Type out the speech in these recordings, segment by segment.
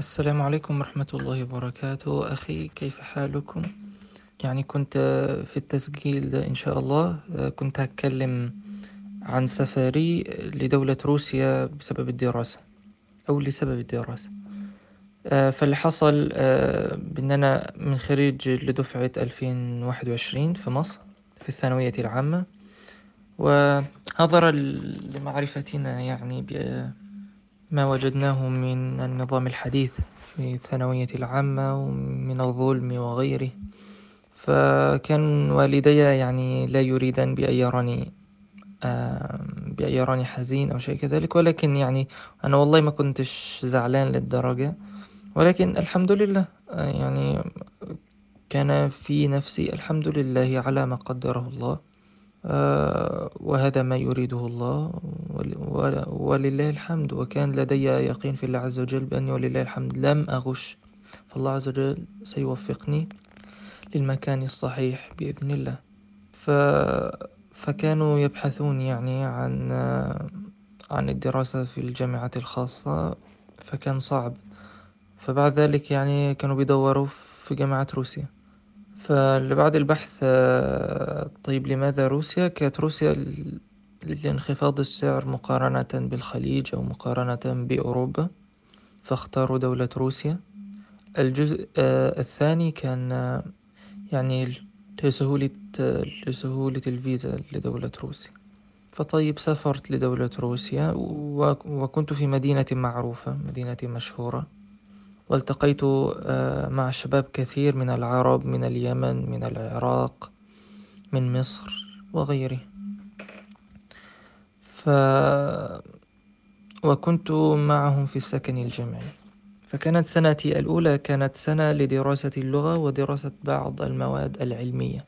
السلام عليكم ورحمة الله وبركاته. أخي كيف حالكم؟ يعني كنت في التسجيل إن شاء الله. كنت هتكلم عن سفري لدولة روسيا بسبب الدراسة أو لسبب الدراسة. فاللي حصل بأن أنا من خريج لدفعة 2021 في مصر في الثانوية العامة. ونظرا لمعرفتنا يعني بما وجدناه من النظام الحديث في الثانوية العامة ومن الظلم وغيره. فكان والدي يعني لا يريدان بأن يراني بأن يراني حزين أو شيء كذلك ولكن يعني أنا والله ما كنتش زعلان للدرجة. ولكن الحمد لله يعني كان في نفسي الحمد لله على ما قدره الله. وهذا ما يريده الله ولله الحمد. وكان لدي يقين في الله عز وجل بأني ولله الحمد لم أغش. فالله عز وجل سيوفقني للمكان الصحيح بإذن الله. ف... فكانوا يبحثون يعني عن عن الدراسة في الجامعة الخاصة فكان صعب. فبعد ذلك يعني كانوا بيدوروا في جامعة روسيا. فبعد البحث طيب لماذا روسيا؟ كانت روسيا لانخفاض السعر مقارنة بالخليج أو مقارنة بأوروبا فاختاروا دولة روسيا. الجزء الثاني كان يعني لسهولة لسهولة الفيزا لدولة روسيا. فطيب سافرت لدولة روسيا وكنت في مدينة معروفة مدينة مشهورة. والتقيت مع شباب كثير من العرب من اليمن من العراق من مصر وغيره ف وكنت معهم في السكن الجامعي. فكانت سنتي الأولى كانت سنة لدراسة اللغة ودراسة بعض المواد العلمية.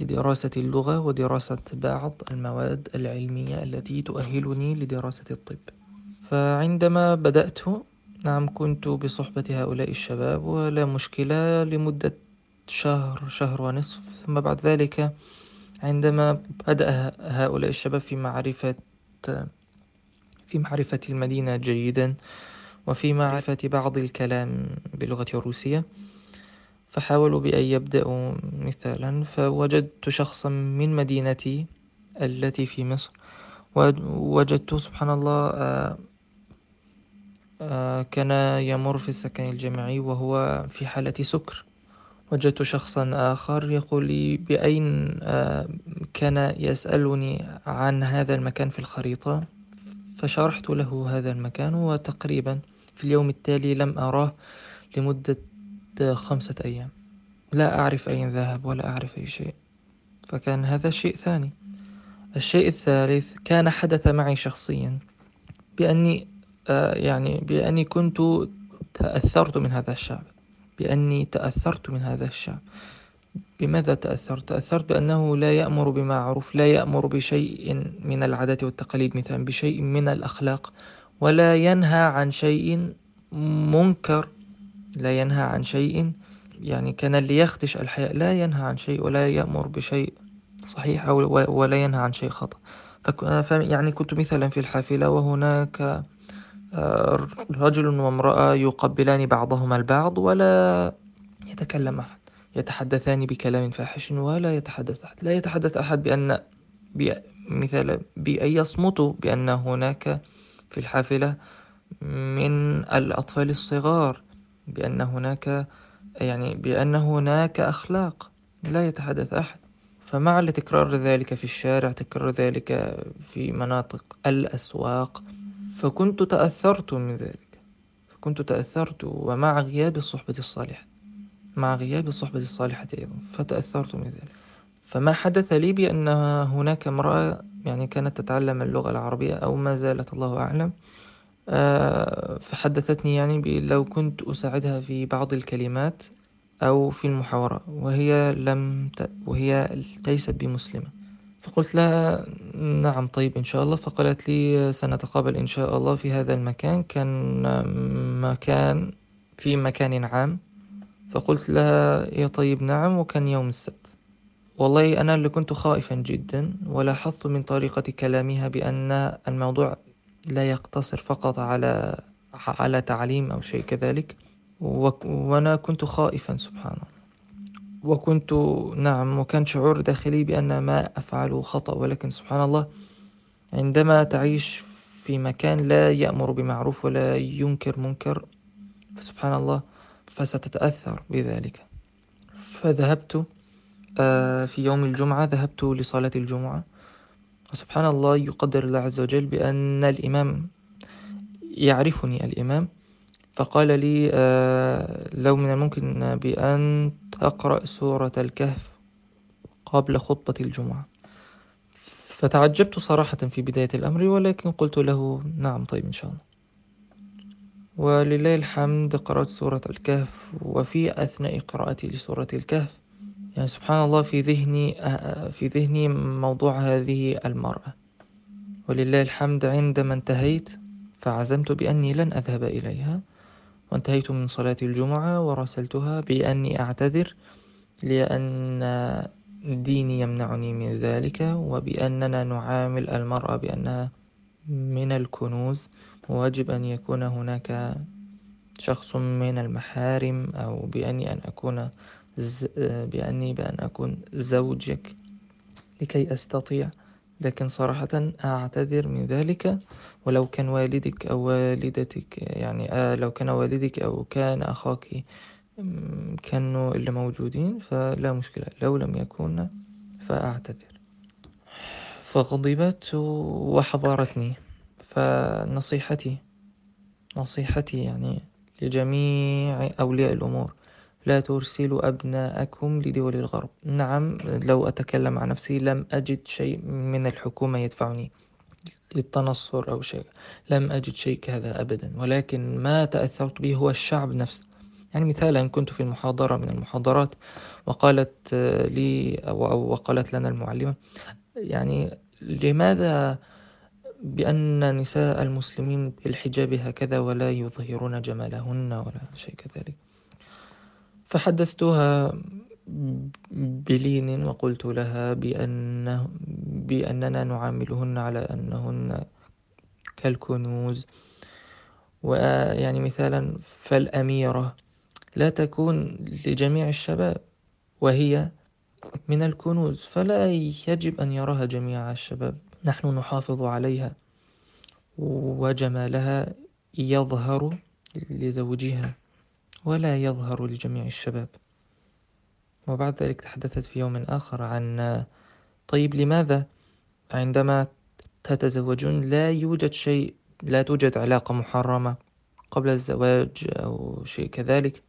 لدراسة اللغة ودراسة بعض المواد العلمية التي تؤهلني لدراسة الطب. فعندما بدأت نعم كنت بصحبة هؤلاء الشباب ولا مشكلة لمدة شهر شهر ونصف. ثم بعد ذلك عندما بدأ هؤلاء الشباب في معرفة في معرفة المدينة جيدا وفي معرفة بعض الكلام باللغة الروسية فحاولوا بأن يبدأوا مثالا. فوجدت شخصا من مدينتي التي في مصر ووجدت سبحان الله آه، كان يمر في السكن الجامعي وهو في حالة سكر. وجدت شخصا آخر يقول لي بأين آه، كان يسألني عن هذا المكان في الخريطة؟ فشرحت له هذا المكان وتقريبا في اليوم التالي لم أراه لمدة خمسة أيام. لا أعرف أين ذهب ولا أعرف أي شيء. فكان هذا شيء ثاني. الشيء الثالث كان حدث معي شخصيا بأني آه، يعني بأني كنت تأثرت من هذا الشعب. بأني تأثرت من هذا الشعب. بماذا تأثرت؟ تأثرت بأنه لا يأمر بمعروف لا يأمر بشيء من العادات والتقاليد مثلا بشيء من الأخلاق ولا ينهى عن شيء منكر. لا ينهى عن شيء يعني كان اللي يخدش الحياء لا ينهى عن شيء ولا يأمر بشيء صحيح أو ولا ينهى عن شيء خطأ. يعني كنت مثلا في الحافلة وهناك آه، رجل وامرأة يقبلان بعضهما البعض ولا يتكلم أحد يتحدثان بكلام فاحش ولا يتحدث أحد. لا يتحدث أحد بأن مثال بأن يصمتوا بأن هناك في الحافلة من الأطفال الصغار بأن هناك يعني بأن هناك أخلاق لا يتحدث أحد. فمع تكرار ذلك في الشارع تكرار ذلك في مناطق الأسواق فكنت تأثرت من ذلك. فكنت تأثرت ومع غياب الصحبة الصالحة. مع غياب الصحبة الصالحة أيضا فتأثرت من ذلك. فما حدث لي بأن هناك امرأة يعني كانت تتعلم اللغة العربية أو ما زالت الله أعلم آه، فحدثتني يعني لو كنت أساعدها في بعض الكلمات أو في المحاورة وهي لم ت... وهي ليست بمسلمة. فقلت لها نعم طيب إن شاء الله. فقالت لي سنتقابل إن شاء الله في هذا المكان. كان مكان في مكان عام. فقلت لها يا طيب نعم وكان يوم السبت. والله أنا اللي كنت خائفا جدا ولاحظت من طريقة كلامها بأن الموضوع لا يقتصر فقط على على تعليم أو شيء كذلك وأنا كنت خائفا سبحان الله. وكنت نعم وكان شعور داخلي بأن ما أفعله خطأ ولكن سبحان الله عندما تعيش في مكان لا يأمر بمعروف ولا ينكر منكر فسبحان الله فستتأثر بذلك. فذهبت آه، في يوم الجمعة ذهبت لصلاة الجمعة. وسبحان الله يقدر الله عز وجل بأن الإمام يعرفني الإمام فقال لي آه، لو من الممكن بأن تقرأ سورة الكهف قبل خطبة الجمعة. فتعجبت صراحة في بداية الأمر ولكن قلت له نعم طيب إن شاء الله. ولله الحمد قرأت سورة الكهف وفي أثناء قراءتي لسورة الكهف يعني سبحان الله في ذهني في ذهني موضوع هذه المرأة. ولله الحمد عندما انتهيت فعزمت بأني لن أذهب إليها. وانتهيت من صلاة الجمعة ورسلتها بأني أعتذر لأن ديني يمنعني من ذلك وبأننا نعامل المرأة بأنها من الكنوز. ويجب أن يكون هناك شخص من المحارم أو بأني أن أكون ز... بأني بأن أكون زوجك لكي أستطيع لكن صراحة أعتذر من ذلك. ولو كان والدك أو والدتك يعني آه لو كان والدك أو كان أخاك كانوا اللي موجودين فلا مشكلة. لو لم يكون فأعتذر. فغضبت وحضرتني. فنصيحتي نصيحتي يعني لجميع أولياء الأمور. لا ترسلوا أبناءكم لدول الغرب. نعم لو أتكلم عن نفسي لم أجد شيء من الحكومة يدفعني للتنصر أو شيء. لم أجد شيء كهذا أبدا. ولكن ما تأثرت به هو الشعب نفسه. يعني مثالا كنت في المحاضرة من المحاضرات وقالت لي أو وقالت لنا المعلمة يعني لماذا بأن نساء المسلمين بالحجاب هكذا ولا يظهرون جمالهن ولا شيء كذلك؟ فحدثتها بلين وقلت لها بأنه بأننا نعاملهن على أنهن كالكنوز. ويعني مثالا فالأميرة لا تكون لجميع الشباب وهي من الكنوز فلا يجب أن يراها جميع الشباب. نحن نحافظ عليها وجمالها يظهر لزوجها. ولا يظهر لجميع الشباب. وبعد ذلك تحدثت في يوم آخر عن طيب لماذا؟ عندما تتزوجون لا يوجد شيء لا توجد علاقة محرمة قبل الزواج أو شيء كذلك.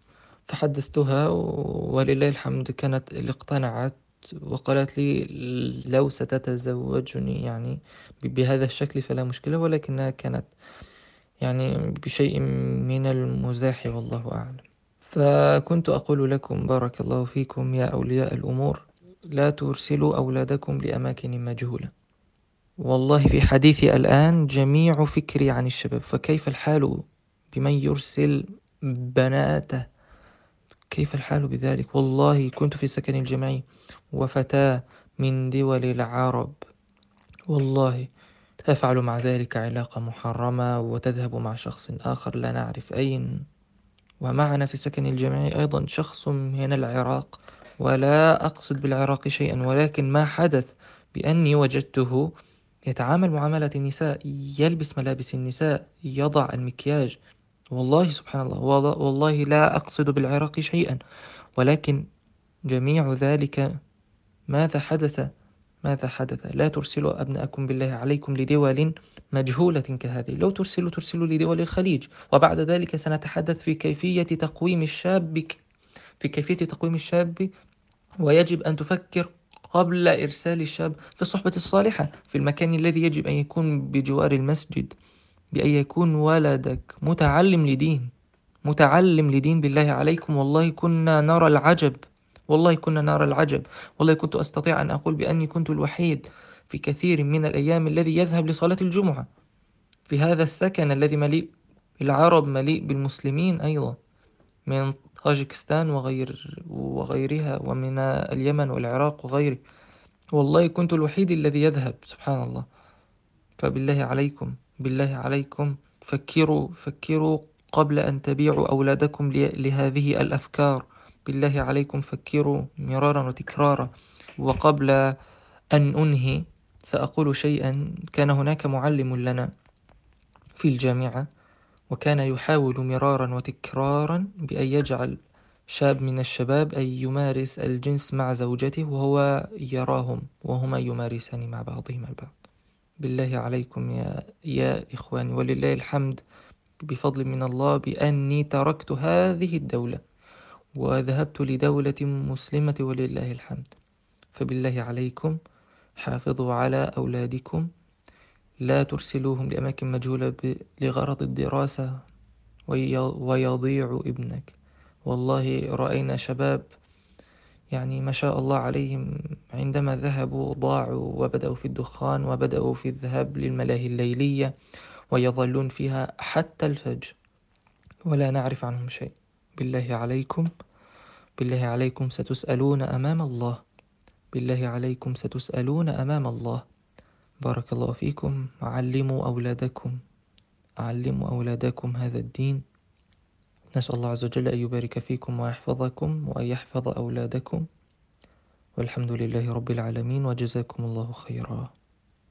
فحدثتها ولله الحمد كانت اللي اقتنعت وقالت لي لو ستتزوجني يعني بهذا الشكل فلا مشكلة ولكنها كانت يعني بشيء من المزاح والله أعلم. فكنت أقول لكم بارك الله فيكم يا أولياء الأمور لا ترسلوا أولادكم لأماكن مجهولة. والله في حديثي الآن جميع فكري عن الشباب فكيف الحال بمن يرسل بناته؟ كيف الحال بذلك؟ والله كنت في السكن الجامعي وفتاة من دول العرب. والله تفعل مع ذلك علاقة محرمة وتذهب مع شخص آخر لا نعرف أين. ومعنا في السكن الجامعي أيضا شخص من العراق ولا أقصد بالعراق شيئا ولكن ما حدث بأني وجدته يتعامل معاملة النساء يلبس ملابس النساء يضع المكياج. والله سبحان الله والله لا أقصد بالعراق شيئا. ولكن جميع ذلك ماذا حدث؟ ماذا حدث؟ لا ترسلوا أبناءكم بالله عليكم لدول مجهولة كهذه. لو ترسلوا ترسلوا لدول الخليج. وبعد ذلك سنتحدث في كيفية تقويم الشاب في كيفية تقويم الشاب. ويجب أن تفكر قبل إرسال الشاب في الصحبة الصالحة في المكان الذي يجب أن يكون بجوار المسجد بأن يكون ولدك متعلم لدين متعلم لدين بالله عليكم. والله كنا نرى العجب. والله كنا نرى العجب. والله كنت أستطيع أن أقول بأني كنت الوحيد في كثير من الأيام الذي يذهب لصلاة الجمعة. في هذا السكن الذي مليء بالعرب مليء بالمسلمين أيضا من طاجكستان وغير وغيرها ومن اليمن والعراق وغيره. والله كنت الوحيد الذي يذهب سبحان الله. فبالله عليكم بالله عليكم. فكروا فكروا قبل أن تبيعوا أولادكم لهذه الأفكار. بالله عليكم فكروا مرارا وتكرارا. وقبل أن أنهي سأقول شيئا كان هناك معلم لنا في الجامعة وكان يحاول مرارا وتكرارا بأن يجعل شاب من الشباب أن يمارس الجنس مع زوجته وهو يراهم وهما يمارسان مع بعضهما البعض. بالله عليكم يا, يا إخواني ولله الحمد بفضل من الله بأني تركت هذه الدولة. وذهبت لدولة مسلمة ولله الحمد. فبالله عليكم حافظوا على أولادكم. لا ترسلوهم لأماكن مجهولة لغرض الدراسة. ويضيع ابنك. والله رأينا شباب يعني ما شاء الله عليهم عندما ذهبوا ضاعوا وبدأوا في الدخان وبدأوا في الذهاب للملاهي الليلية ويظلون فيها حتى الفجر. ولا نعرف عنهم شيء. بالله عليكم. بالله عليكم ستسألون أمام الله. بالله عليكم ستسألون أمام الله. بارك الله فيكم. علموا أولادكم. علموا أولادكم هذا الدين. نسأل الله عز وجل أن يبارك فيكم ويحفظكم وأن يحفظ أولادكم. والحمد لله رب العالمين. وجزاكم الله خيرا.